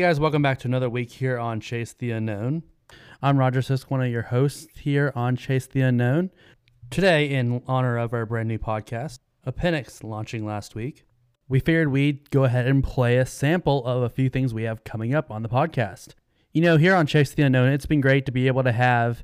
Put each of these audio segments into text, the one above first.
Guys, welcome back to another week here on Chase the Unknown. I'm Roger Sisk, one of your hosts here on Chase the Unknown. Today, in honor of our brand new podcast, Opinx launching last week, we figured we'd go ahead and play a sample of a few things we have coming up on the podcast. You know, here on Chase the Unknown, it's been great to be able to have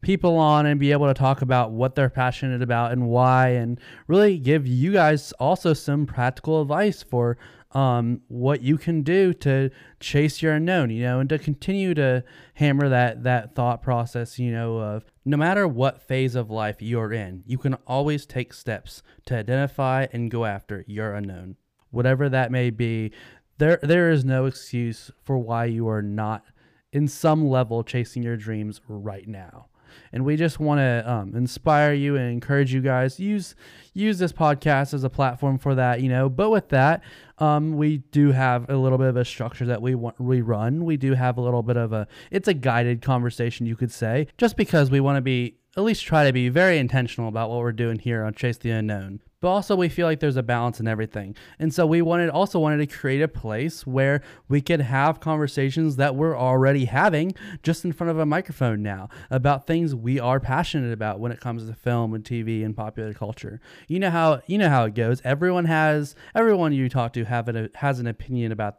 people on and be able to talk about what they're passionate about and why, and really give you guys also some practical advice for um, what you can do to chase your unknown, you know, and to continue to hammer that that thought process, you know, of no matter what phase of life you're in, you can always take steps to identify and go after your unknown, whatever that may be. There, there is no excuse for why you are not, in some level, chasing your dreams right now and we just want to um, inspire you and encourage you guys. Use use this podcast as a platform for that you know. But with that um, we do have a little bit of a structure that we want we run. We do have a little bit of a it's a guided conversation you could say. Just because we want to be at least try to be very intentional about what we're doing here on chase the unknown but also we feel like there's a balance in everything. And so we wanted also wanted to create a place where we could have conversations that we're already having just in front of a microphone now about things we are passionate about when it comes to film and TV and popular culture. You know how you know how it goes. Everyone has everyone you talk to have a, has an opinion about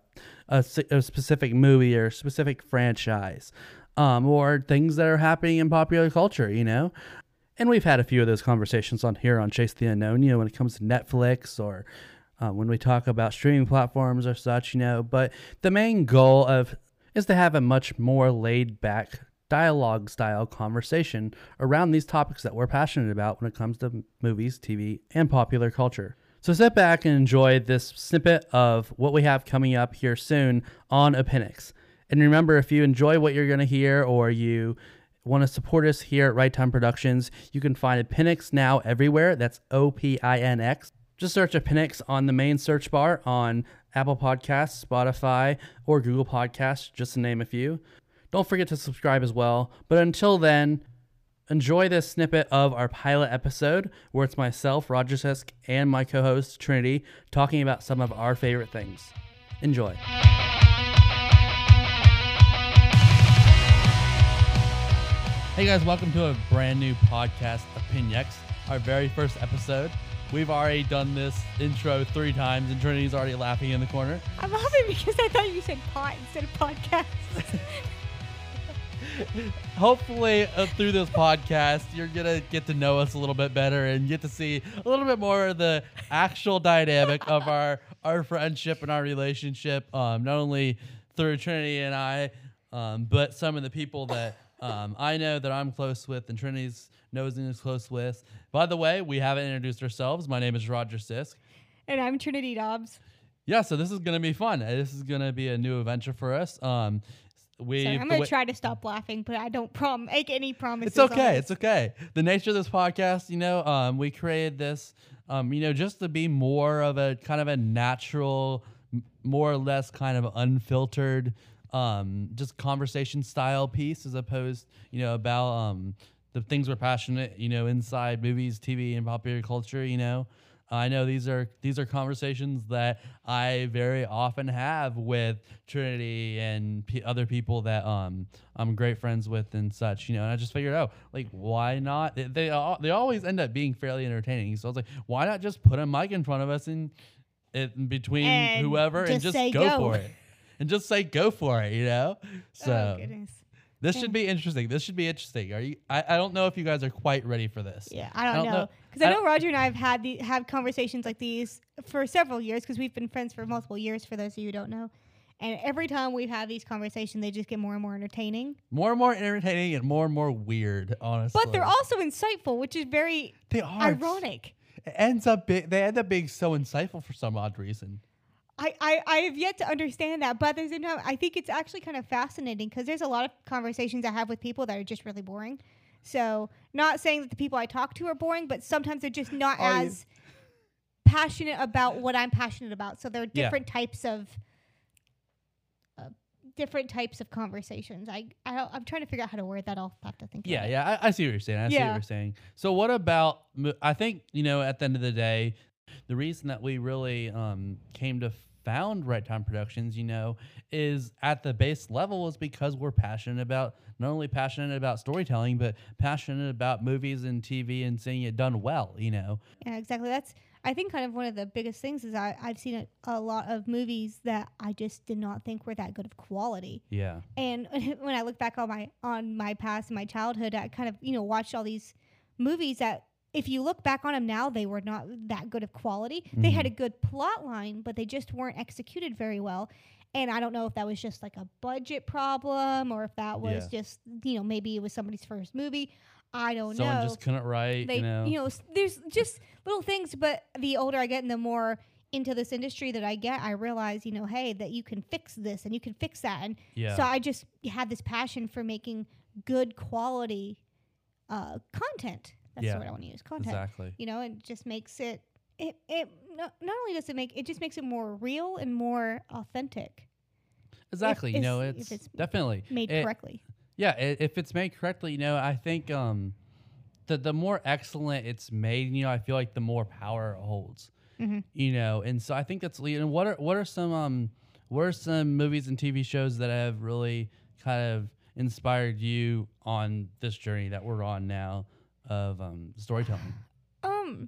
a, a specific movie or a specific franchise. Um, or things that are happening in popular culture, you know? and we've had a few of those conversations on here on Chase the Unknown, you know, when it comes to Netflix or uh, when we talk about streaming platforms or such, you know. But the main goal of is to have a much more laid back dialogue style conversation around these topics that we're passionate about when it comes to movies, TV, and popular culture. So sit back and enjoy this snippet of what we have coming up here soon on Opinx. And remember, if you enjoy what you're going to hear or you want to support us here at Right Time Productions, you can find Opinx now everywhere. That's O P I N X. Just search Opinx on the main search bar on Apple Podcasts, Spotify, or Google Podcasts, just to name a few. Don't forget to subscribe as well. But until then, enjoy this snippet of our pilot episode where it's myself, Roger Sisk, and my co host, Trinity, talking about some of our favorite things. Enjoy. Hey guys, welcome to a brand new podcast, Opinx, our very first episode. We've already done this intro three times, and Trinity's already laughing in the corner. I'm laughing because I thought you said pot instead of podcast. Hopefully, uh, through this podcast, you're gonna get to know us a little bit better and get to see a little bit more of the actual dynamic of our our friendship and our relationship. Um, not only through Trinity and I, um, but some of the people that um, I know that I'm close with, and Trinity's knows and is close with. By the way, we haven't introduced ourselves. My name is Roger Sisk. And I'm Trinity Dobbs. Yeah, so this is going to be fun. This is going to be a new adventure for us. Um, we. Sorry, I'm going to try to stop laughing, but I don't prom- make any promises. It's okay. It's okay. The nature of this podcast, you know, um, we created this, um, you know, just to be more of a kind of a natural, more or less kind of unfiltered um, just conversation style piece as opposed, you know, about um, the things we're passionate, you know, inside movies, TV, and popular culture. You know, I know these are these are conversations that I very often have with Trinity and p- other people that um I'm great friends with and such. You know, and I just figured out like why not? They they, they always end up being fairly entertaining. So I was like, why not just put a mic in front of us and in between and whoever just and just go, go. for it and just say go for it, you know? Oh, so oh, goodness. this should be interesting. This should be interesting. Are you I, I don't know if you guys are quite ready for this. Yeah, I don't, know. Because I, I know don't- Roger and I have had the, have conversations like these for several years because we've been friends for multiple years, for those of you who don't know. And every time we've these conversations, they just get more and more entertaining. More and more entertaining and more and more weird, honestly. But they're also insightful, which is very they are ironic. It ends up be, they end up being so insightful for some odd reason. I, I, I have yet to understand that, but at the same time, I think it's actually kind of fascinating because there's a lot of conversations I have with people that are just really boring. So, not saying that the people I talk to are boring, but sometimes they're just not Are you- as passionate about what I'm passionate about. So there are Yeah. different types of uh, different types of conversations. I, I don't- I'm trying to figure out how to word that. I'll have to think. Yeah, about it. yeah, I, I see what you're saying. I see what Yeah. you're saying. So, what about? mo- I think you know, at the end of the day, the reason that we really um, came to found Right Time Productions, you know, is at the base level is because we're passionate about not only passionate about storytelling, but passionate about movies and TV and seeing it done well, you know. Yeah, exactly. That's I think kind of one of the biggest things is I, I've seen a, a lot of movies that I just did not think were that good of quality. Yeah. And when I look back on my on my past and my childhood, I kind of you know watched all these movies that if you look back on them now, they were not that good of quality. They had a good plot line, but they just weren't executed very well. And I don't know if that was just like a budget problem or if that was Yeah. just you know maybe it was somebody's first movie. I don't Someone know Someone just couldn't write, they you know. s- there's just little things but the older i get and the more into this industry that i get i realize you know hey that you can fix this and you can fix that and yeah. so i just had this passion for making good quality uh, content that's Yeah, the word i want to use content exactly. you know it just makes it it, it not, not only does it make it just makes it more real and more authentic Exactly. you know, it's- it's, if it's definitely made it- correctly Yeah, i- if it's made correctly, you know, I think um, the the more excellent it's made, you know, I feel like the more power it holds. Mhm. You know, and so I think that's know what are what are some um what are some movies and TV shows that have really kind of inspired you on this journey that we're on now of um storytelling? um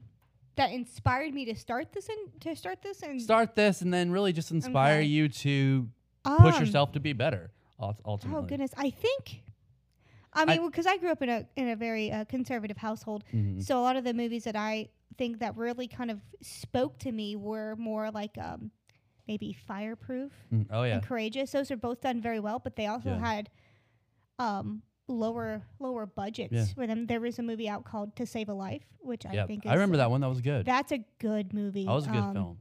that inspired me to start this and to start this and Start this and then really just inspire Okay. you to push Um, yourself to be better. ult- Ultimately. Oh goodness, I think. I mean, because I, grew up in a in a very uh, conservative household, Mhm. so a lot of the movies that I think that really kind of spoke to me were more like um, maybe Fireproof Mm, Oh yeah. and Courageous. Those are both done very well, but they also Yeah. had um, lower lower budgets Yeah. for them. There was a movie out called To Save a Life, which I think is, I remember that one. That was good. That's a good movie. That was a good Um, film.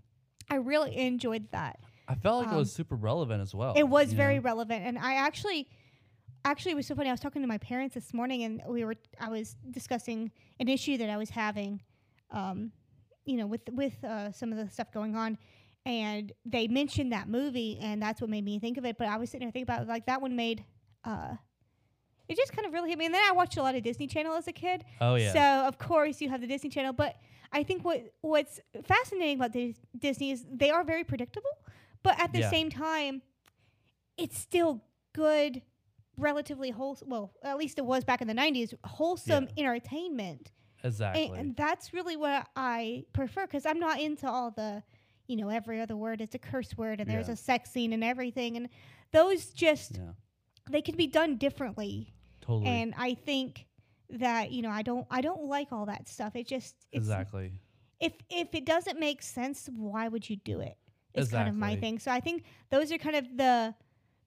I really enjoyed that. I felt like it was um, super relevant as well. It was very know? relevant, and I actually, actually, it was so funny. I was talking to my parents this morning, and we were, I was discussing an issue that I was having, um, you know, with with uh, some of the stuff going on, and they mentioned that movie, and that's what made me think of it. But I was sitting there thinking about it, like that one made, uh, it just kind of really hit me. And then I watched a lot of Disney Channel as a kid, Oh yeah. so of course you have the Disney Channel, but I think what what's fascinating about Dis- Disney is they are very predictable, but at the Yeah. same time, it's still good, relatively wholesome. Well, at least it was back in the '90s, wholesome entertainment, exactly. and, and that's really what I prefer because I'm not into all the, you know, every other word is a curse word and there's a sex scene and everything, and those just yeah. they can be done differently Totally. and I think that you know I don't I don't like all that stuff. It just it's, exactly. if if it doesn't make sense, why would you do it? It's kind of my thing. So I think those are kind of the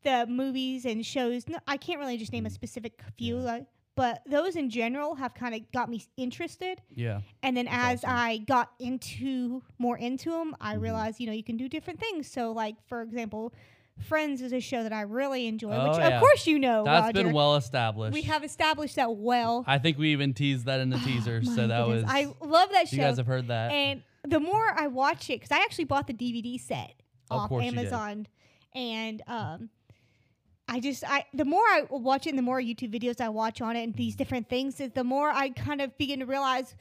the movies and shows. No, I can't really just name a Mm. specific few, Yeah. like, but those in general have kind of got me interested. Yeah. And then as awesome. I got into more into them, I Mhm. realized you know you can do different things. So like for example, Friends is a show that I really enjoy, Oh, which yeah. of course you know, That's Roger. been well established. we have established that well. I think we even teased that in the teaser, Oh, so that goodness. was. I love that show. you guys have heard that. and the more I watch it, because I actually bought the DVD set Of off did. Amazon, and um, I just I the more I watch it, and the more YouTube videos I watch on it, and these different things, is the more I kind of begin to realize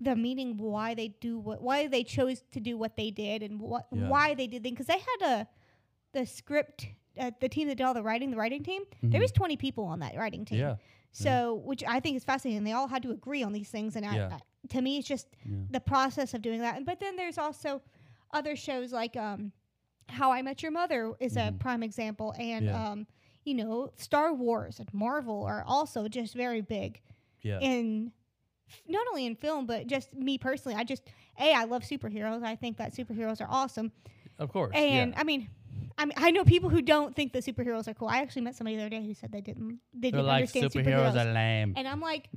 the meaning why they do what why they chose to do what they did and what Yeah. why they did things because they had a the script uh, the team that did all the writing the writing team there Mhm. was 20 people on that writing team Yeah. so which i think is fascinating they all had to agree on these things and I, Yeah. I, to me it's just Yeah. the process of doing that And- but then there's also other shows like um how i met your mother is a Mhm. prime example and um you know star wars and marvel are also just very big Yeah. in not only in film but just me personally i just a i love superheroes i think that superheroes are awesome of course. and i mean I mean, I know people who don't think the superheroes are cool. I actually met somebody the other day who said they didn't they They're didn't like understand superheroes superheroes, are lame. and I'm like,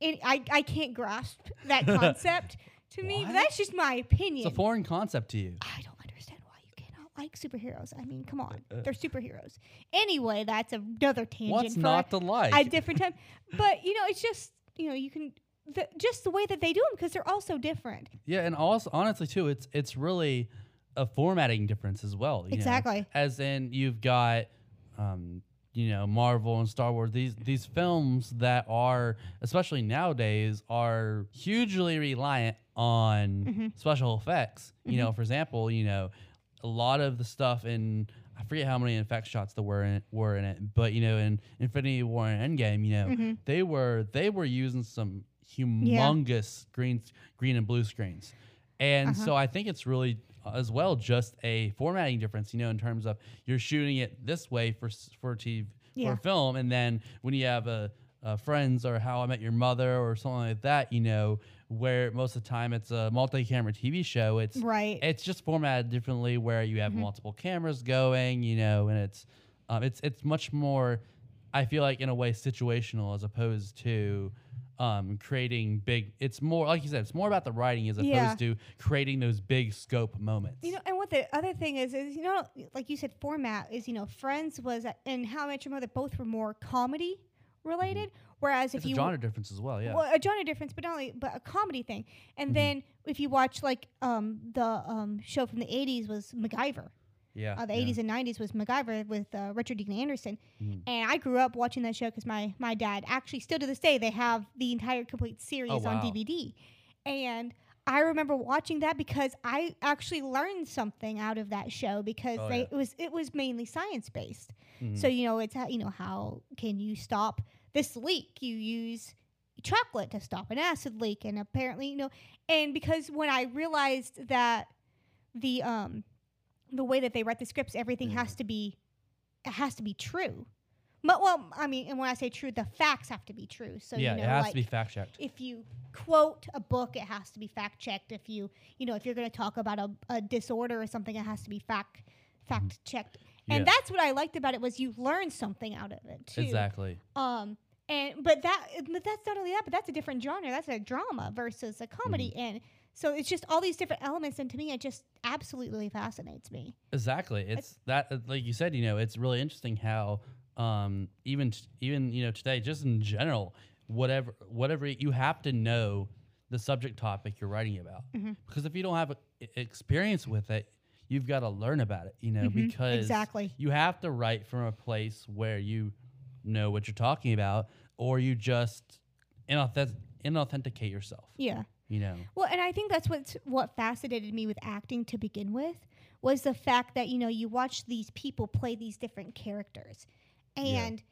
it, I I can't grasp that concept. to me, What? that's just my opinion. It's a foreign concept to you. I don't understand why you cannot like superheroes. I mean, come on, they're superheroes. Anyway, that's another tangent What's for not to like? a different time. But you know, it's just you know you can the, just the way that they do them because they're all so different. Yeah, and also honestly too, it's it's really a formatting difference as well. you know? Exactly. As in you've got um, you know, Marvel and Star Wars, these these films that are, especially nowadays, are hugely reliant on Mhm. special effects. You know, for example, you know, a lot of the stuff in I forget how many effect shots there were in, were in it, but you know, in Infinity War and Endgame, you know, Mhm. they were they were using some humongous green green and blue screens, and Uh-huh. so I think it's really as well just a formatting difference, you know, in terms of you're shooting it this way for for TV Yeah. for film, and then when you have a, a Friends or How I Met Your Mother or something like that, you know, where most of the time it's a multi-camera TV show, it's Right. it's just formatted differently where you have Mhm. multiple cameras going, you know, and it's um, it's it's much more I feel like in a way situational as opposed to um, creating big it's more like you said, it's more about the writing as opposed Yeah. to creating those big scope moments. You know, and what the other thing is, is you know, like you said, format is you know, Friends was and How I Met Your Mother both were more comedy related, whereas it's if a you genre difference as well, yeah. well, a genre difference, but not only but a comedy thing. And Mhm. then if you watch like um the um show from the '80s was MacGyver. Yeah. Uh, the yeah. 80s and 90s was MacGyver with uh, Richard Dean Anderson. Mhm. And I grew up watching that show because my my dad actually still to this day they have the entire complete series on Oh, wow. DVD, and I remember watching that because I actually learned something out of that show because Oh, they yeah. it was it was mainly science based. Mhm. So you know it's how, you know how can you stop this leak? You use chocolate to stop an acid leak, and apparently you know, and because when I realized that the um the way that they write the scripts, everything Yeah. has to be it has to be true. But well, I mean, and when I say true, the facts have to be true. So yeah, you know, it has like to be fact checked. if you quote a book, it has to be fact checked. If you you know if you're going to talk about a, a disorder or something, it has to be fact fact checked. And that's what I liked about it was you learned something out of it too. Exactly. Um, and but that but that's not only that, but that's a different genre. That's a drama versus a comedy, Mm-hmm. and so it's just all these different elements. And to me, it just absolutely fascinates me. Exactly. It's that uh, like you said, you know, it's really interesting how um even t- even you know today just in general whatever whatever you have to know the subject topic you're writing about Mhm. because if you don't have a, experience with it you've got to learn about it you know Mhm. because Exactly. you have to write from a place where you know what you're talking about or you just inauthent- inauthenticate yourself Yeah. You know Well, and I think that's what what fascinated me with acting to begin with was the fact that you know you watch these people play these different characters, Yeah. and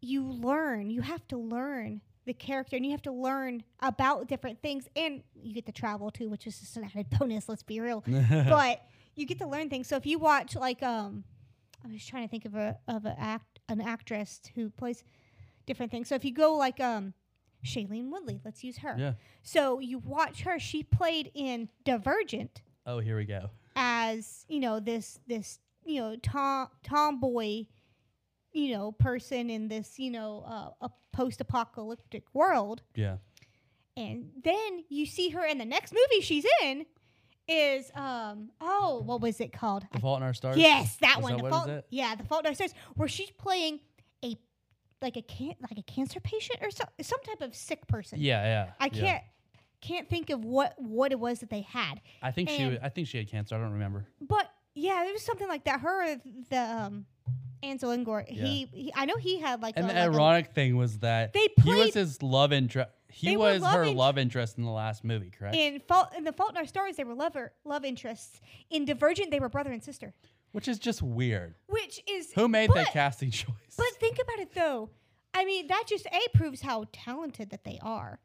you learn. You have to learn the character, and you have to learn about different things, and you get to travel too, which is just an added bonus. Let's be real, but you get to learn things. So if you watch like um, I was trying to think of a of a act an actress who plays different things. So if you go like um. Shailene Woodley, let's use her. yeah. So you watch her; she played in Divergent oh here we go. as you know this this you know tom tomboy you know person in this you know uh, a post-apocalyptic world, yeah. And then you see her in the next movie she's in is um oh what was it called? the fault in our stars? Yes, that Is one. that the fault, yeah, the fault in our stars, where she's playing like a can like a cancer patient or so, some type of sick person. yeah yeah I yeah. can't can't think of what what it was that they had. I think she and- was, I think she had cancer I don't remember But yeah, it was something like that. Her, the um, Ansel Elgort. He, he, I know he had like And a, the like a- ironic thing was that They he was his love interest. He was love her love interest in the last movie, correct? in fault in the Fault in Our Stars. They were lover love interests. In Divergent, they were brother and sister, Which is just weird. which is Who made that but- casting choice? But think about it though. I mean, that just a proves how talented that they are.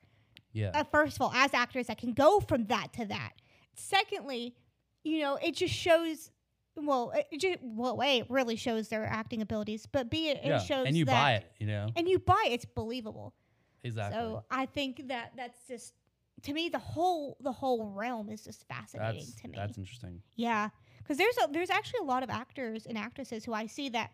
yeah, uh, first of all, as actors that can go from that to that. Secondly, you know, it just shows. Well, it it just well, a it really shows their acting abilities, but b it, yeah. shows and you that, buy it, you know and you buy it. It's believable. exactly. So I think that that's just to me the whole the whole realm is just fascinating that's to me. that's interesting. Yeah, because there's a, there's actually a lot of actors and actresses who I see that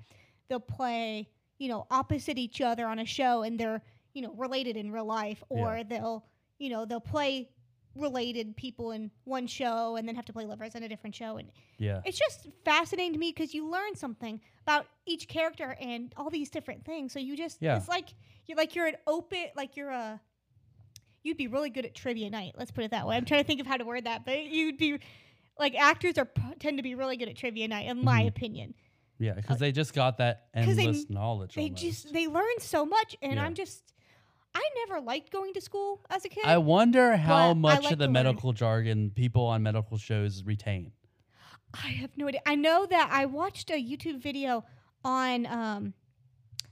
they'll play you know opposite each other on a show and they're you know related in real life, or Yeah. they'll you know they'll play related people in one show and then have to play lovers in a different show and Yeah, it's just fascinating to me because you learn something about each character and all these different things so you just Yeah. it's like you're like you're an open like you're a you'd be really good at trivia night let's put it that way i'm trying to think of how to word that but you'd be like actors are tend to be really good at trivia night in my Mhm. opinion yeah, because they just got that 'cause they- endless knowledge. they almost. just they learn so much and Yeah. i'm just i never liked going to school as a kid I wonder how I much like of the to learn. medical jargon people on medical shows retain. I have no idea. I know that I watched a YouTube video on um,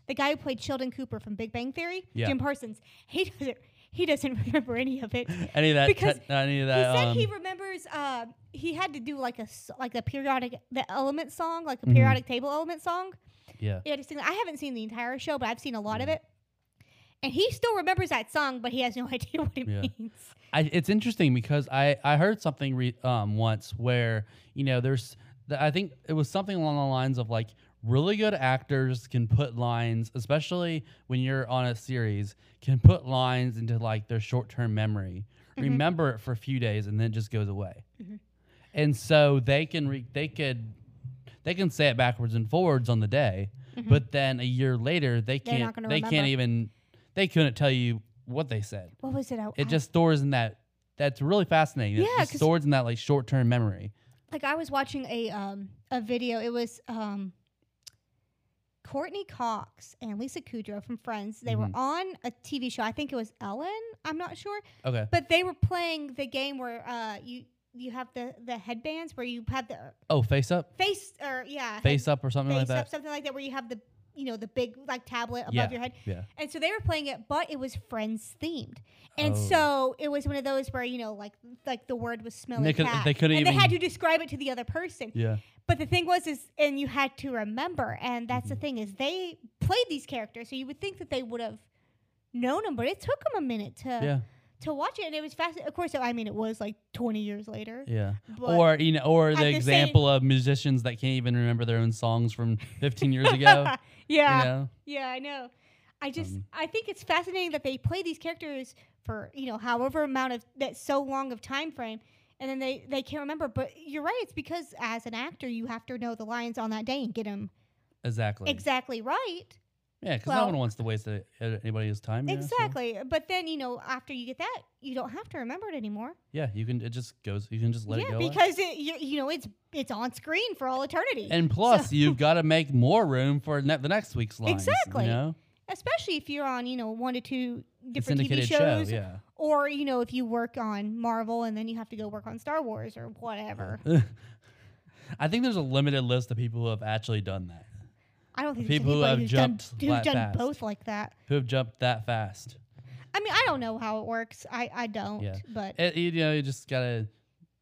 the guy who played Sheldon Cooper from Big Bang Theory, Yeah. Jim Parsons. He doesn't. He doesn't remember any of it. Any of that? Because te- any of that? he said um, he remembers. Uh, he had to do like a like the periodic the element song, like a Mhm. periodic table element song. yeah. He had to sing. I haven't seen the entire show, but I've seen a lot of it. And he still remembers that song, but he has no idea what it Yeah. means. I, it's interesting because I, I heard something re, um, once where you know there's th- I think it was something along the lines of like really good actors can put lines especially when you're on a series can put lines into like their short-term memory Mhm. remember it for a few days and then it just goes away Mhm. and so they can re- they could they can say it backwards and forwards on the day Mhm. but then a year later they can't they can't even they couldn't tell you what they said What was it? I, it I- just stores in that. That's really fascinating. It Yeah, just 'cause- stores in that like short term memory. like I was watching a um a video. It was um Courteney Cox and Lisa Kudrow from Friends. They Mhm. were on a TV show. I think it was Ellen. I'm not sure, Okay. but they were playing the game where uh you you have the the headbands where you have the Oh, face up, face or yeah head- face up, or something face like up that. something like that where you have the you know the big like tablet above Yeah. your head. Yeah. And so they were playing it, but it was Friends themed. And Oh. so it was one of those where you know, like, like the word was smelling they could- they couldn't and they had to describe it to the other person. Yeah. But the thing was, is and you had to remember, and that's the Mhm. thing is they played these characters, so you would think that they would have known them, but it took them a minute to Yeah. To watch it, and it was fast. Of course, I mean, it was like twenty years later. Yeah. Or you know, or the the example of musicians that can't even remember their own songs from 15 years ago. yeah, You know. Yeah, I know. I just Um, I think it's fascinating that they play these characters for you know however amount of that so long of time frame, and then they they can't remember. But you're right. It's because as an actor, you have to know the lines on that day and get them Exactly. exactly right. Yeah, because well- no one wants to waste a, anybody's time. you know, so- Exactly. But then you know after you get that, you don't have to remember it anymore. Yeah, you can. It just goes. You can just let yeah, it go. because it you, you know it's it's on screen for all eternity. And plus, So- you've got to make more room for ne- the next week's lines. Exactly. You know, especially if you're on you know one to two different TV shows show. Yeah. or you know if you work on Marvel and then you have to go work on Star Wars or whatever. I think there's a limited list of people who have actually done that, I don't think People who have who's done, jumped who's flat done fast. both like that. who have jumped that fast. I mean, I don't know how it works. I I don't. Yeah. But It, you know, you just gotta.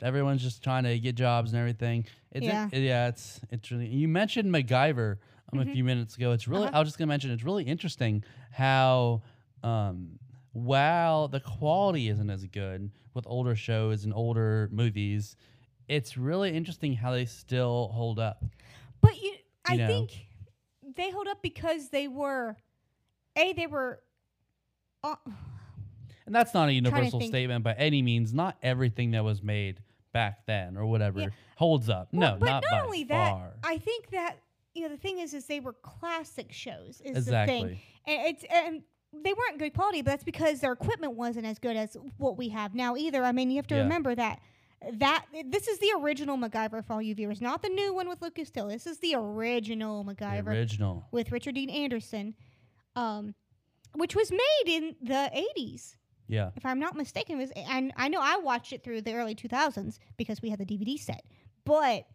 Everyone's just trying to get jobs and everything. It's Yeah. it- yeah, it's it's really. You mentioned MacGyver um, Mhm. a few minutes ago. It's really. Uh-huh. I was just gonna mention. It's really interesting how, um, while the quality isn't as good with older shows and older movies, it's really interesting how they still hold up. but you, I know. think they hold up because they were, a they were. Uh, And that's not a universal statement by any means. Not everything that was made back then or whatever Yeah. holds up. Well, no, but not, not only that, far. I think that you know the thing is, is they were classic shows. Is exactly. the thing, and it's and they weren't good quality, but that's because their equipment wasn't as good as what we have now either. I mean, you have to Yeah. remember that that this is the original MacGyver for all you viewers, not the new one with Lucas Till. This is the original The MacGyver original. with Richard Dean Anderson, um, which was made in the '80s, Yeah. if I'm not mistaken. It was, and I know I watched it through the early 2000s because we had the DVD set, but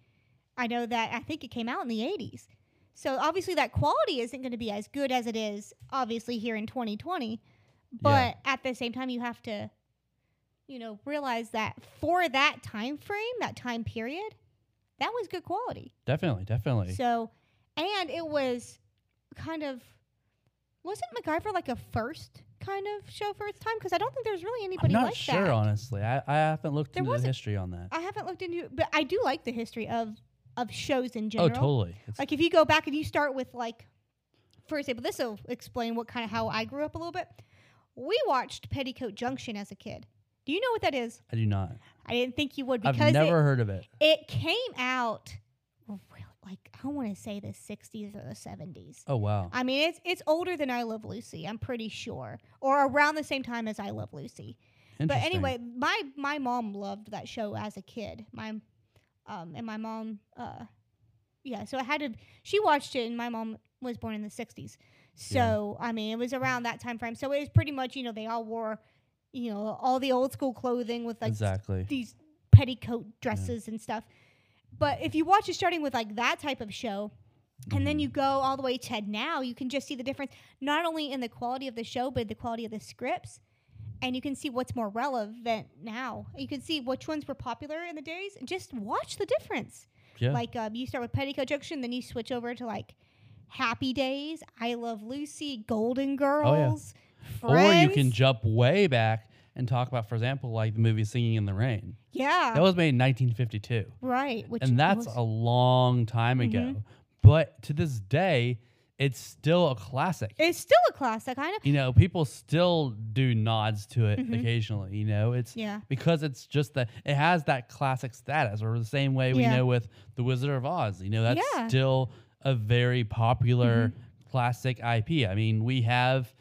I know that I think it came out in the 80s. So obviously that quality isn't going to be as good as it is obviously here in 2020. But at the same time you have to you know realize that for that time frame, that time period, that was good quality. Definitely, definitely. So and it was kind of wasn't MacGyver like a first kind of show for its time because I don't think there's really I'm anybody not like sure, that. honestly. I, I haven't looked There into the history on that. I haven't looked into but I do like the history of of shows in oh, general. Oh, totally. It's, Like if you go back and you start with like, for example, this will explain what kind of how I grew up a little bit. We watched Petticoat Junction as a kid. Do you know what that is? I do not. I didn't think you would because I've never heard of it. it, it came out really like I want to say the 60s or the 70s. Oh, wow. I mean, it's it's older than I Love Lucy. I'm pretty sure, or around the same time as I Love Lucy. But anyway, my my mom loved that show as a kid. My um and my mom uh yeah, so I had to she watched it and my mom was born in the 60s. So, I mean, it was around that time frame. So it was pretty much, you know, they all wore you know, all the old school clothing with like exactly. these petticoat dresses and stuff. but if you watch it starting with like that type of show, and then you go all the way to now, you can just see the difference not only in the quality of the show, but the quality of the scripts. And you can see what's more relevant now. You can see which ones were popular in the days. And just watch the difference. Yeah. Like um, you start with Petticoat Junction, then you switch over to like Happy Days, I Love Lucy, Golden Girls, or you can jump way back and talk about, for example, like the movie Singing in the Rain. yeah, That was made in 1952. right. Which and that's was- a long time ago. Mhm. But to this day, it's still a classic. it's still a classic, kind of. you know, people still do nods to it Mhm. occasionally. You know, it's Yeah, because it's just that it has that classic status, or the same way we Yeah. know with the Wizard of Oz. You know, that's Yeah. still a very popular classic IP. I mean, we have.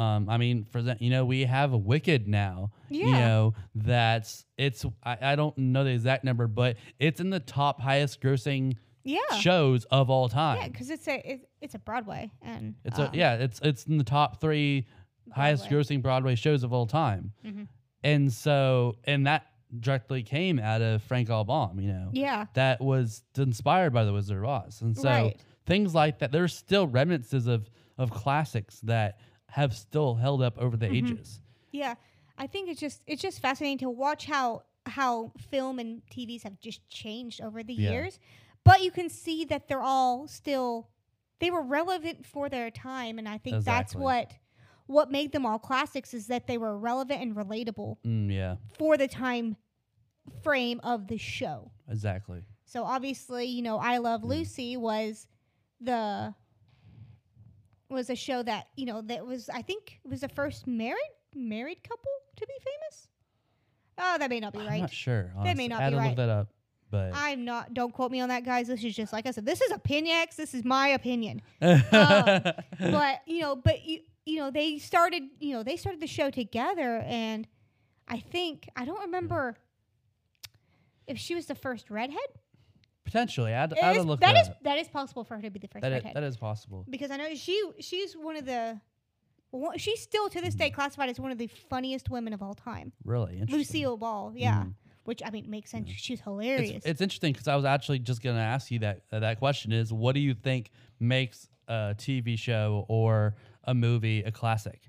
Um, I mean, for that, you know, we have a Wicked now. Yeah. You know, that's it's. I, I don't know the exact number, but it's in the top highest grossing yeah, shows of all time. yeah. Because it's a it, it's a Broadway, and It's um, a yeah, it's it's in the top three highest grossing Broadway shows of all time. Mhm. And so and that directly came out of Frank. Baum, you know. Yeah, That was inspired by the Wizard of Oz. And so Right. things like that, there's still remnants of of classics that have still held up over the Mhm. ages. yeah. I think it's just it's just fascinating to watch how how film and TVs have just changed over the Yeah. years, but you can see that they're all still they were relevant for their time, and I think that's what what made them all classics is that they were relevant and relatable Mm, yeah, for the time frame of the show. exactly. So obviously, you know, I Love Lucy was the was a show that you know that was I think was the first married married couple to be famous. Oh, that may not be I'm right. not sure. That may not I be right. look that up. But I'm not. Don't quote me on that, guys. This is just like I said. This is opinionex. This is my opinion. Um, but you know, but you you know, they started. You know, they started the show together, and I think I don't remember if she was the first redhead. Potentially, I'd, I'd is- look that is that is possible for her to be the first That is, redhead that is possible. because I know she she's one of the. She's still to this day classified as one of the funniest women of all time. Really interesting. Lucille Ball, yeah, Mhm. which I mean makes sense. Yeah. She's hilarious. It's, it's interesting because I was actually just going to ask you that uh, that question is what do you think makes a TV show or a movie a classic?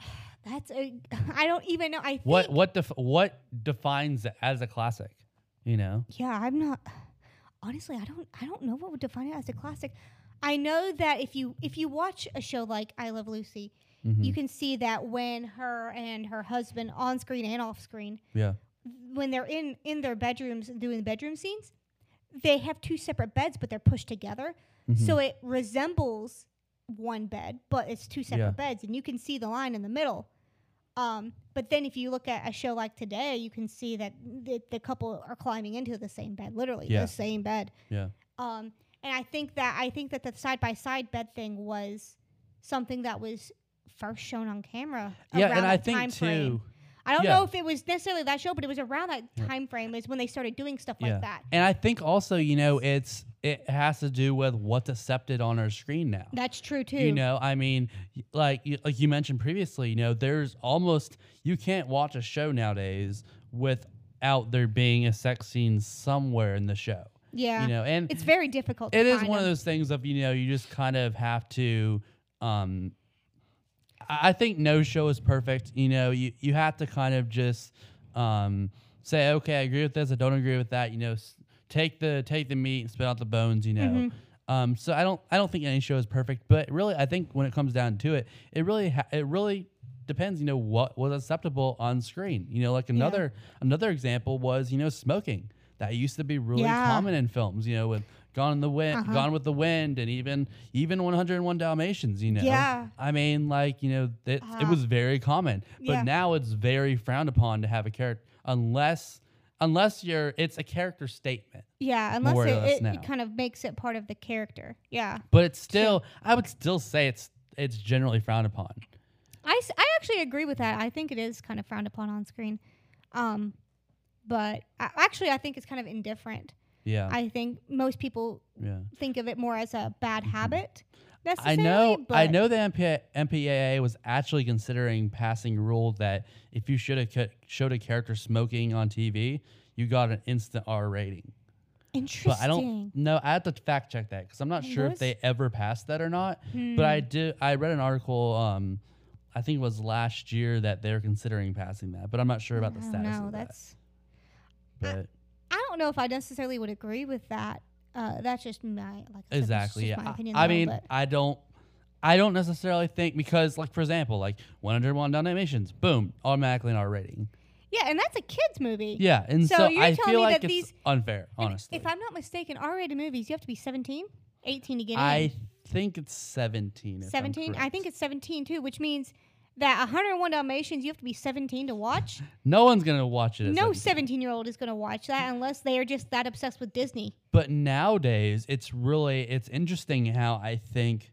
That's a. I don't even know. I think, What what def- what defines it as a classic? You know, Yeah, I'm not. Honestly, I don't. I don't know what would define it as a classic. I know that if you if you watch a show like I Love Lucy, Mhm. you can see that when her and her husband on screen and off screen, yeah, when they're in in their bedrooms doing bedroom scenes, they have two separate beds, but they're pushed together, Mhm. so it resembles one bed, but it's two separate Yeah. beds, and you can see the line in the middle. Um, but then if you look at a show like today, you can see that the, the couple are climbing into the same bed, literally Yeah. the same bed. yeah, Um, and I think that I think that the side by side bed thing was something that was first shown on camera. yeah, and I think too. frame. I don't yeah. know if it was necessarily that show, but it was around that time frame is when they started doing stuff Yeah. like that. And I think also, you know, it's it has to do with what's accepted on our screen now. That's true too. You know, I mean, like you- like you mentioned previously, you know, there's almost you can't watch a show nowadays without there being a sex scene somewhere in the show. yeah, You know, and it's very difficult. To it is one of those things of you know you just kind of have to um i think no show is perfect. You know you you have to kind of just um say okay i agree with this i don't agree with that you know s- take the take the meat and spit out the bones you know. Mhm. um so i don't i don't think any show is perfect but really i think when it comes down to it it really ha- it really depends you know what was acceptable on screen. You know like another another example was you know smoking. That used to be really Yeah. common in films you know with Gone in the Wind, Uh-huh. Gone with the Wind, and even even 101 Dalmatians. You know, Yeah. I mean, like you know, it, it Uh, was very common, but yeah. now it's very frowned upon to have a character unless unless you're it's a character statement. Yeah, unless it, it, it kind of makes it part of the character. Yeah. But it's still, I would still say it's it's generally frowned upon. I, s- I actually agree with that. I think it is kind of frowned upon on screen. Um, but I, actually, I think it's kind of indifferent. Yeah, I think most people yeah. think of it more as a bad habit. I know. But I know the MP, MPAA was actually considering passing a rule that if you should have showed a character smoking on TV, you got an instant R rating. Interesting. But I don't know. I have to fact check that because I'm not sure if they ever passed that or not. But I Hmm. did. I read an article. Um, I think it was last year that they're considering passing that, but I'm not sure about the status of that. No, that's. But don't know if I necessarily would agree with that. Uh, that's just my like. I said, that's exactly. Yeah. My I- opinion. I though, mean, but- I don't. I don't necessarily think because, like, for example, like 101 Dalmatians, boom, automatically an R rating. yeah, and that's a kids movie. Yeah, and So so, you're I telling feel me like that it's these- unfair, honestly. If I'm not mistaken, R-rated movies you have to be 17, 18 to get I in. I think it's 17. 17. I think it's 17 too, which means that 101 Dalmatians you have to be 17 to watch. no one's gonna watch it. no 17. 17 year old is going to watch that unless they are just that obsessed with Disney. But nowadays, it's really it's interesting how I think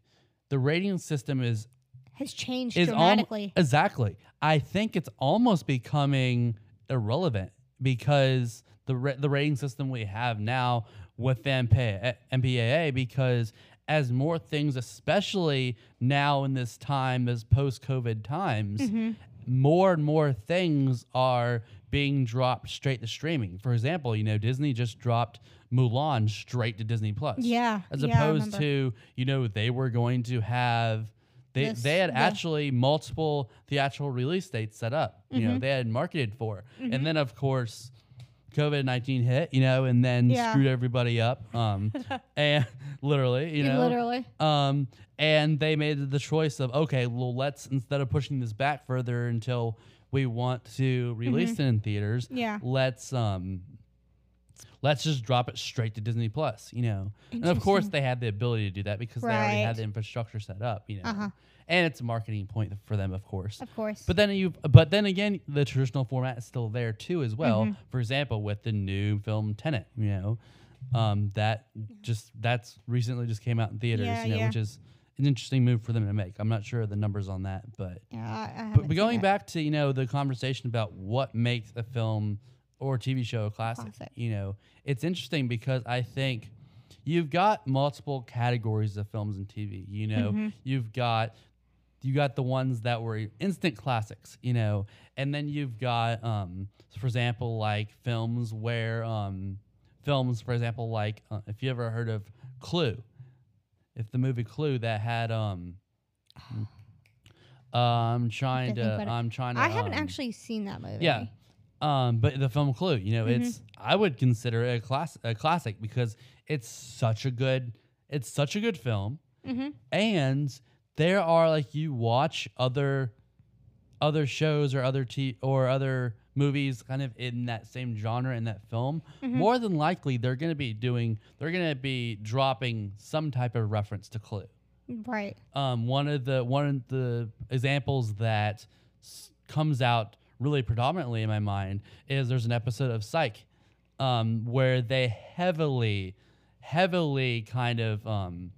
the rating system is Has changed is dramatically. exactly. I think it's almost becoming irrelevant because the ra- the rating system we have now with MPA, MPAA because as more things, especially now in this time, as post COVID times, Mm-hmm. more and more things are being dropped straight to streaming. For example, you know, Disney just dropped Mulan straight to Disney Plus. Yeah, As yeah, opposed to, you know, they were going to have they This- they had the- actually multiple theatrical release dates set up. You Mm-hmm. know, they had marketed for. And then of course COVID nineteen hit, you know, and then Yeah. screwed everybody up. Um and literally, you know. Literally. Um, and they made the choice of okay, well, let's instead of pushing this back further until we want to release it in theaters, Mm-hmm. Yeah. let's um, let's just drop it straight to Disney Plus, you know. And of course, they had the ability to do that because they already Right. had the infrastructure set up, you know. Uh-huh. And it's a marketing point for them, of course. Of course. But then you, but then again, the traditional format is still there too, as well. Mm-hmm. For example, with the new film Tenet, you know, um, that just that's recently just came out in theaters, Yeah, you know, yeah. which is an interesting move for them to make. I'm not sure of the numbers on that, but yeah, but, but going back to you know the conversation about what makes a film or TV show a classic, Classic. you know, it's interesting because I think you've got multiple categories of films and TV. You know, Mm-hmm. you've got you got the ones that were instant classics, you know, and then you've got, um, for example, like films where, um, films, for example, like uh, if you ever heard of Clue, if the movie Clue that had, um, uh, I'm trying think to. I'm trying to. I haven't um, actually seen that movie. yeah. Um, but the film Clue, you know, Mm-hmm. it's I would consider it a class a classic because it's such a good it's such a good film, Mm-hmm. and there are like you watch other other shows or other t or other movies kind of in that same genre in that film. Mm-hmm. More than likely, they're going to be doing they're going to be dropping some type of reference to Clue Right. um, one of the one of the examples that s- comes out really predominantly in my mind is there's an episode of Psych um, where they heavily, heavily kind of um,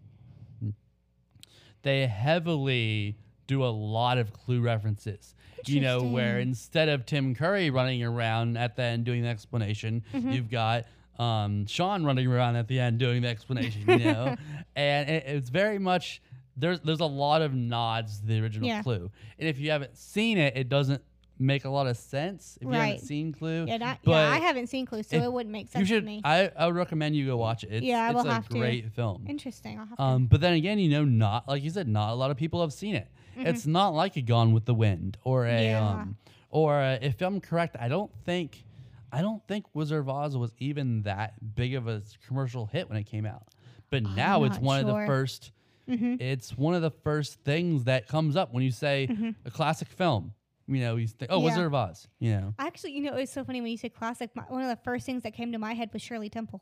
they heavily do a lot of clue references. You know, where instead of Tim Curry running around at the end doing the explanation, Mm-hmm. you've got um, Sean running around at the end doing the explanation. You know, and it, it's very much there's there's a lot of nods to the original Yeah. Clue, and if you haven't seen it, it doesn't make a lot of sense if you Right. haven't seen Clue. Yeah, yeah, I haven't seen Clue, so if- it wouldn't make sense you should. to me. I, I would recommend you go watch it. It's, Yeah, I it's will a have to. great film. Interesting. I'll have to. Um, but then again, you know, not like you said, not a lot of people have seen it. It's not like a Gone with the Wind or a Mm-hmm. Yeah. um, or a, if I'm correct, I don't think, I don't think Wizard of Oz was even that big of a s- commercial hit when it came out. But now it's not one of the sure. first. Mm-hmm. It's one of the first things that comes up when you say a classic film. You know, you think, oh, Yeah. Wizard of Oz. You know, Actually, you know, it's so funny when you say classic. My, one of the first things that came to my head was Shirley Temple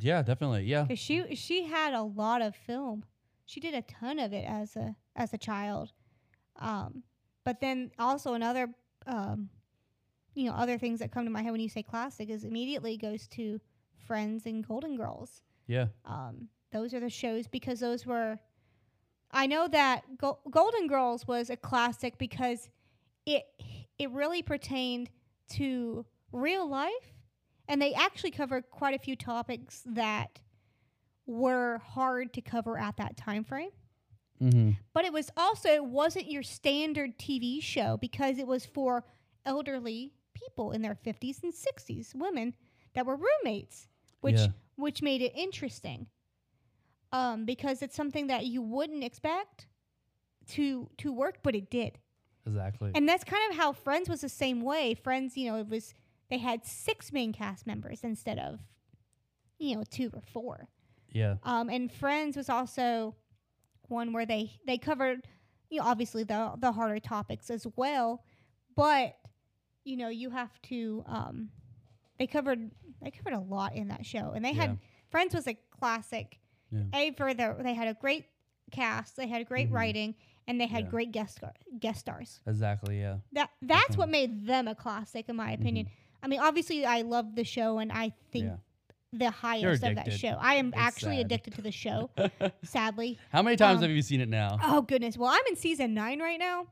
yeah, definitely, yeah, because she she had a lot of film. She did a ton of it as a as a child. Um, but then also another, um, you know, other things that come to my head when you say classic is immediately goes to Friends and Golden Girls. yeah, Um, those are the shows because those were. I know that Go- Golden Girls was a classic because it it really pertained to real life, and they actually covered quite a few topics that were hard to cover at that time frame. mm-hmm. But it was also it wasn't your standard TV show because it was for elderly people in their 50s and 60s, women that were roommates, which Yeah. which made it interesting. Um, because it's something that you wouldn't expect to to work, but it did. Exactly. And that's kind of how Friends was the same way. Friends, you know, it was they had six main cast members instead of, you know, two or four. yeah. Um, and Friends was also one where they they covered, you know, obviously the the harder topics as well, but you know you have to um, they covered they covered a lot in that show, and they Yeah. had Friends was a classic. Yeah. A for the they had a great cast, they had great Mhm. writing, and they had Yeah. great guest star- guest stars. Exactly. Yeah. That that's what made them a classic, in my Mm-hmm. opinion. I mean, obviously, I love the show, and I think Yeah. the highest of that show. I am It's actually sad. addicted to the show. sadly, How many times Um, have you seen it now? oh goodness. Well, I'm in season nine right now,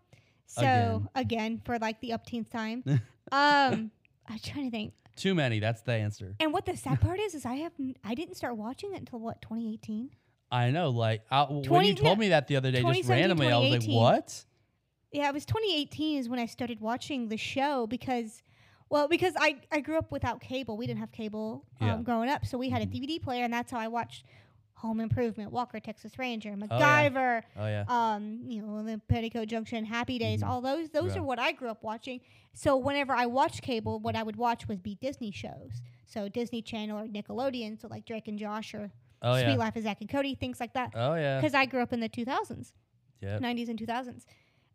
so again, for like the upteenth time. um, I'm trying to think. Too many. That's the answer. And what the sad part is, is I have n- I didn't start watching it until what 2018. I know. Like I, when you told no, me that the other day, just randomly, I was like, "What?" Yeah, it was 2018 is when I started watching the show because, well, because I, I grew up without cable. We didn't have cable um, Yeah. growing up, so we had a. DVD player, and that's how I watched Home Improvement, Walker, Texas Ranger, Oh, yeah. MacGyver, Oh yeah. um, you know, the Petticoat Junction, Happy Days, Mhm. all those. Those Yeah. are what I grew up watching. So whenever I watched cable, what I would watch would be Disney shows. So Disney Channel or Nickelodeon, so like Drake and Josh or Oh Suite yeah. Life of Zack and Cody, things like that. Oh yeah. Because I grew up in the 2000s. Yep. 90s and 2000s.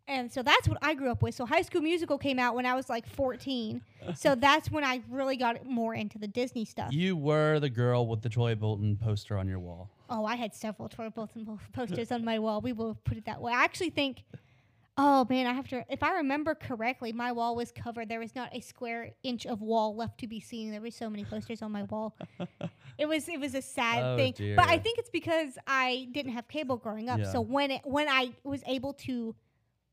And so that's what I grew up with. So High School Musical came out when I was like 14. so that's when I really got more into the Disney stuff. You were the girl with the Troy Bolton poster on your wall. oh, I had several Troy Bolton posters on my wall. We will put it that way. I actually think, oh man, I have to, if I remember correctly, my wall was covered. There was not a square inch of wall left to be seen. There were so many posters on my wall. it was it was a sad Oh, thing. But I think it's because I didn't have cable growing up. Yeah. So when it when I was able to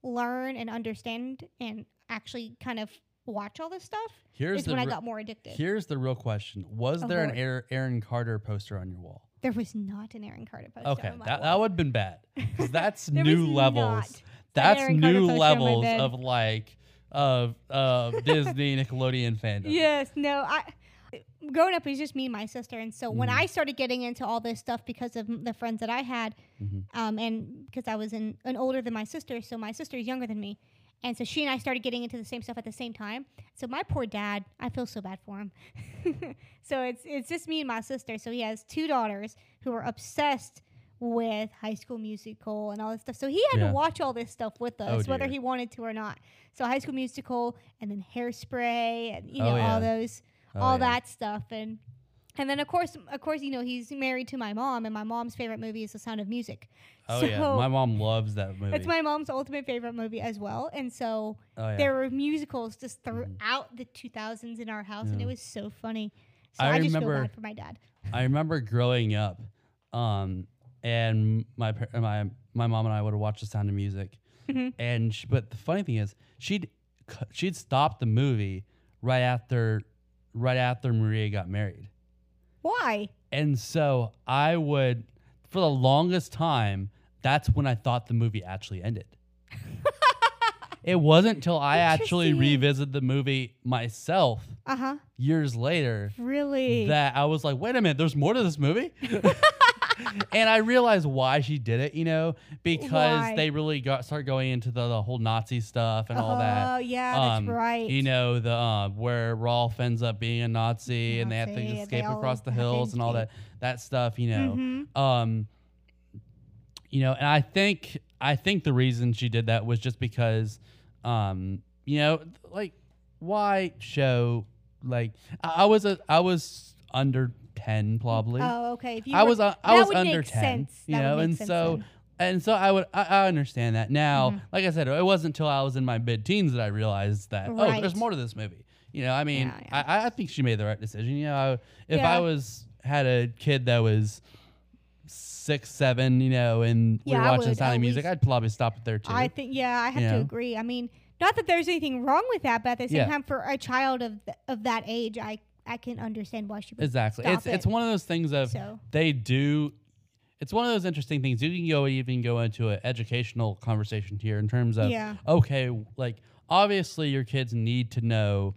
learn and understand and actually kind of watch all this stuff Here's when I got more addicted. here's the real question: Was Oh, there an Lord. Aaron, Aaron Carter poster on your wall? there was not an Aaron Carter poster. Okay, on my that, wall. that would have been bad. 'Cause that's new levels. not That's new poster on my levels of like of of Disney Nickelodeon fandom. Yes, no, I growing up it was just me and my sister, and so when Mhm. I started getting into all this stuff because of m- the friends that I had, Mhm. um, and because I was in, an older than my sister, so my sister is younger than me, and so she and I started getting into the same stuff at the same time. So my poor dad, I feel so bad for him. so it's it's just me and my sister. So he has two daughters who are obsessed with High School Musical and all this stuff. So he had Yeah. to watch all this stuff with us, Oh, whether he wanted to or not. So High School Musical and then Hairspray and you Oh, know yeah. all those Oh, all yeah. that stuff and and then of course of course you know he's married to my mom and my mom's favorite movie is The Sound of Music. Oh so yeah, my mom loves that movie. it's my mom's ultimate favorite movie as well. And so oh, there were musicals just throughout the 2000s in our house and it was so funny. So I I, just remember- feel bad for my dad. I remember growing up, um, and my par- my my mom and I would watch The Sound of Music, Mhm. and sh but the funny thing is she'd she'd stop the movie right after right after Maria got married, Why? and so I would for the longest time that's when I thought the movie actually ended. it wasn't until I actually revisited the movie myself Uh-huh. years later Really? that I was like, wait a minute, there's more to this movie. and I realized why she did it, you know, because Why? they really got start going into the, the whole Nazi stuff and all that. Oh, yeah, Um, that's right. You know, the uh, where Rolf ends up being a Nazi, and they have to Nazi, escape across the hills and all that that stuff, you know. Mhm. Um you know, and I think I think the reason she did that was just because um you know, like why show like I, I was a I was under 10 probably. Oh, okay. If you I were- was uh, I that was under 10, sense. you That know, and so then. and so I would I, I understand that now. Mhm. Like I said, it wasn't until I was in my mid teens that I realized that oh, there's more to this movie. You know, I mean, Yeah, yeah. I, I think she made the right decision. You know, I, if Yeah. I was had a kid that was six, seven, you know, and we were watching of Music, I'd probably stop it there too. I think yeah, I have You to know? agree. I mean, not that there's anything wrong with that, but at the same Yeah. time, for a child of th- of that age, I I can understand why she would exactly. It's it. it's one of those things of so they do it's one of those interesting things you can go even go into an educational conversation here in terms of Yeah. okay like obviously your kids need to know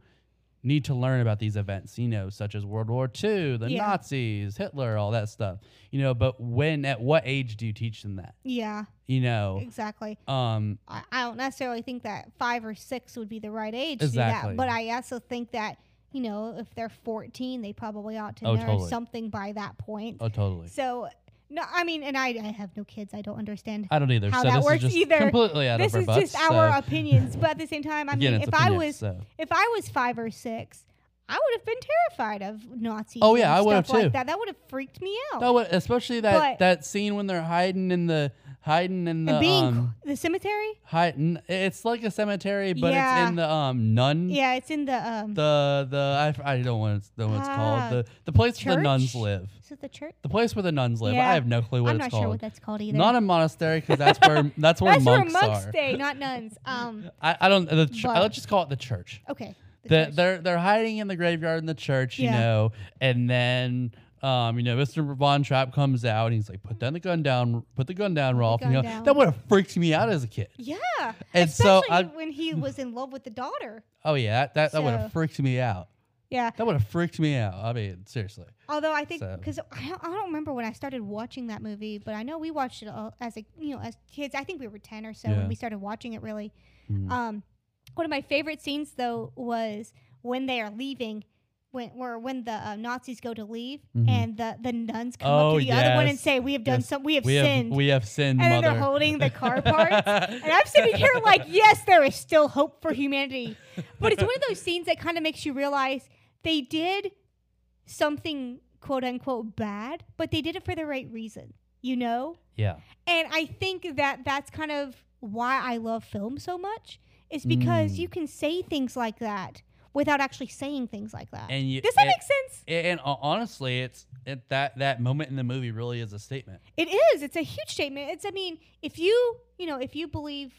need to learn about these events, you know, such as World War II, the Yeah. Nazis, Hitler, all that stuff. You know, but when at what age do you teach them that? Yeah, You know, exactly. um I, I don't necessarily think that five or six would be the right age to do Exactly. that, but I also think that you know if they're 14, they probably ought to Oh, know totally. something by that point. oh totally. So no, I mean, and I, I have no kids. I don't understand. I don't either. how so that this works is just either. completely out this of our butts, is butts. just our opinions, but at the same time, I again, mean, if I was so. if I was five or six, I would have been terrified of Nazis. Oh, yeah, I would have like too. That that would have freaked me out. No, what- especially that But- that scene when they're hiding in the hiding in the and being um the cemetery, hiding. It's like a cemetery, but Yeah. it's in the um nun. yeah, it's in the um. The the I, f- I don't want to know what it's Ah, called. The the place where the nuns live. is it the church? The place where the nuns live. Yeah. I have no clue what I'm it's not sure what that's called either. Not a monastery because that's where that's where that's monks, where monks are. stay, not nuns. Um. I, I don't. The ch- let's just call it the church. Okay. the The, church. they're they're hiding in the graveyard in the church, you know, and then um, you know, Mr. Von Trapp comes out and he's like, "Put down the gun down, put the gun down, Rolf." gun you know, down. that would have freaked me out as a kid. Yeah. And so Especially I- when he was in love with the daughter. Oh yeah, that that, that would have freaked me out. Yeah. That would have freaked me out. I mean, seriously. Although I think So- because I, don't- I don't remember when I started watching that movie, but I know we watched it all as a you know as kids. I think we were ten or so Yeah. when we started watching it. Really, Mhm. um, one of my favorite scenes though was when they are leaving, when or when the uh, Nazis go to leave Mhm. and the the nuns come Oh, up to the other one and say, "We have done Yes. some. We have we have sinned." we have sinned, and then they're holding the car parts. And I'm sitting here like, yes, there is still hope for humanity. But it's one of those scenes that kind of makes you realize they did something quote unquote bad, but they did it for the right reason, you know? yeah. And I think that that's kind of why I love film so much, is because Mm. you can say things like that without actually saying things like that. And you Does that make sense? and uh, honestly, it's it, that that moment in the movie really is a statement. It is. It's a huge statement. It's. I mean, if you, you know, if you believe,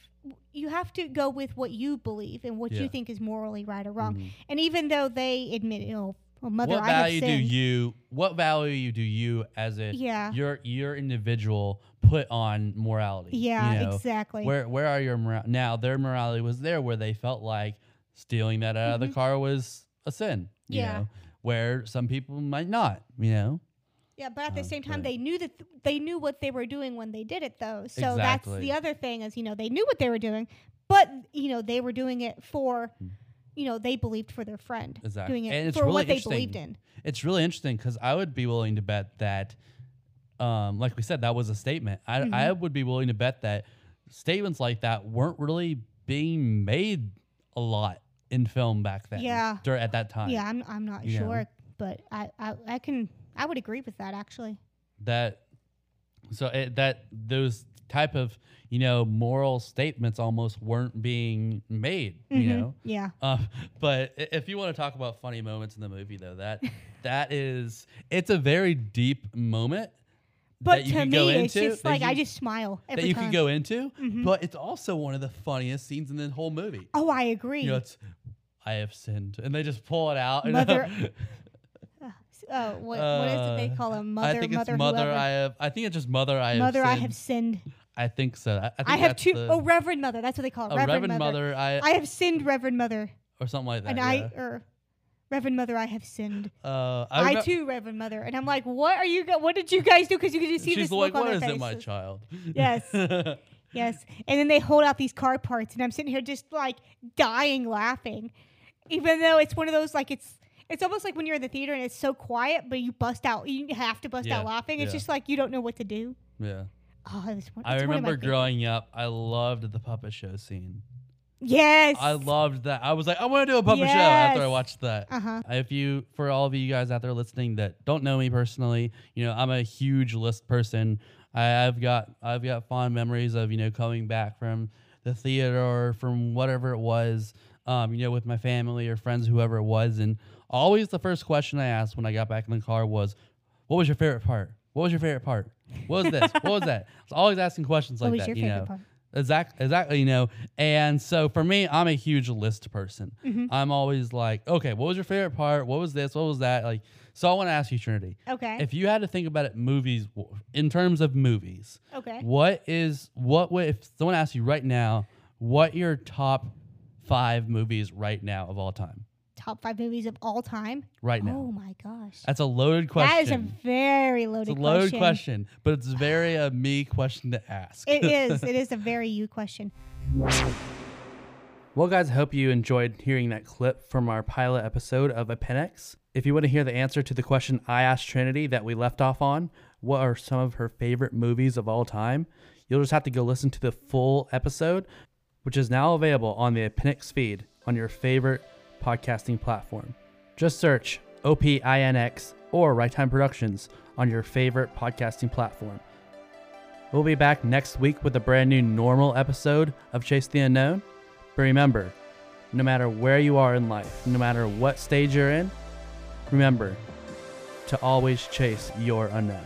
you have to go with what you believe and what Yeah. you think is morally right or wrong. Mhm. And even though they admit, you know, well, mother, what I value do you what value do you as a Yeah. your your individual put on morality? Yeah. you know? exactly. Where where are your moral now? Their morality was there where they felt like stealing that out of the Mhm. car was a sin. You Yeah. know, where some people might not. You know. yeah, but at the um, same time, they knew that th- they knew what they were doing when they did it, though. So that's the other thing is, you know, they knew what they were doing, but you know, they were doing it for, Mm. you know, they believed for their friend, Exactly. doing it And it's for really what they interesting. believed in. It's really interesting because I would be willing to bet that, um, like we said, that was a statement. I, Mm-hmm. I would be willing to bet that statements like that weren't really being made a lot in film back then. Yeah. dur- at that time. Yeah, I'm, I'm not you know. sure, but I, I, I can, I would agree with that actually. That, so it, that those type of you know moral statements almost weren't being made. You Mhm. know. Yeah. Uh, but if you want to talk about funny moments in the movie, though, that that is it's a very deep moment But you to me, go it's just like I just smile every that you time. can go into, Mhm. but it's also one of the funniest scenes in the whole movie. oh, I agree. You know, it's I have sinned, and they just pull it out. Mother- oh, what, what is it they Uh, call him? Mother, I think mother, it's mother. whoever. I have. I think it's just mother. I have. mother, I sinned. have sinned. I think so. I, I, think I have two. Oh, Reverend Mother. That's what they call it. oh, Reverend, Reverend Mother. mother. I, I have sinned, Reverend Mother, or something like that. and yeah. I or Reverend Mother, I have sinned. Uh, I, remem- too, Reverend Mother, and I'm like, what are you? What did you guys do? Because you can just see She's this like, look on "What their is it, my child?" Yes. Yes, and then they hold out these car parts, and I'm sitting here just like dying laughing, even though it's one of those like it's it's almost like when you're in the theater and it's so quiet, but you bust out, you have to bust Yeah, out laughing. It's yeah. just like you don't know what to do. yeah. Oh, it was one, I remember growing up, I loved the puppet show scene. Yes. I loved that. I was like, I want to do a puppet show after I Yes. watched that. Uh huh. If you, for all of you guys out there listening that don't know me personally, you know, I'm a huge list person. I, I've got, I've got fond memories of, you know, coming back from the theater or from whatever it was, um, you know, with my family or friends, whoever it was. And always the first question I asked when I got back in the car was, what was your favorite part? What was your favorite part? What was this? what was that? I was always asking questions like what was that, your you favorite know. part? Exactly, exactly. You know, and so for me, I'm a huge list person. Mhm. I'm always like, okay, what was your favorite part? What was this? What was that? Like, so I want to ask you, Trinity, Okay. if you had to think about it, movies in terms of movies, okay. what is what would if someone asked you right now, what your top five movies right now of all time? Top five movies of all time. right now? Oh my gosh. That's a loaded question. That is a very it's loaded a loaded question. question, but it's very a me question to ask. It is. It is a very you question. Well, guys, I hope you enjoyed hearing that clip from our pilot episode of Opinx. If you want to hear the answer to the question I asked Trinity that we left off on, what are some of her favorite movies of all time? You'll just have to go listen to the full episode, which is now available on the Opinx feed on your favorite podcasting platform. Just search OPINX or Right Time Productions on your favorite podcasting platform. We'll be back next week with a brand new normal episode of Chase the Unknown. But remember, no matter where you are in life, no matter what stage you're in, remember to always chase your unknown.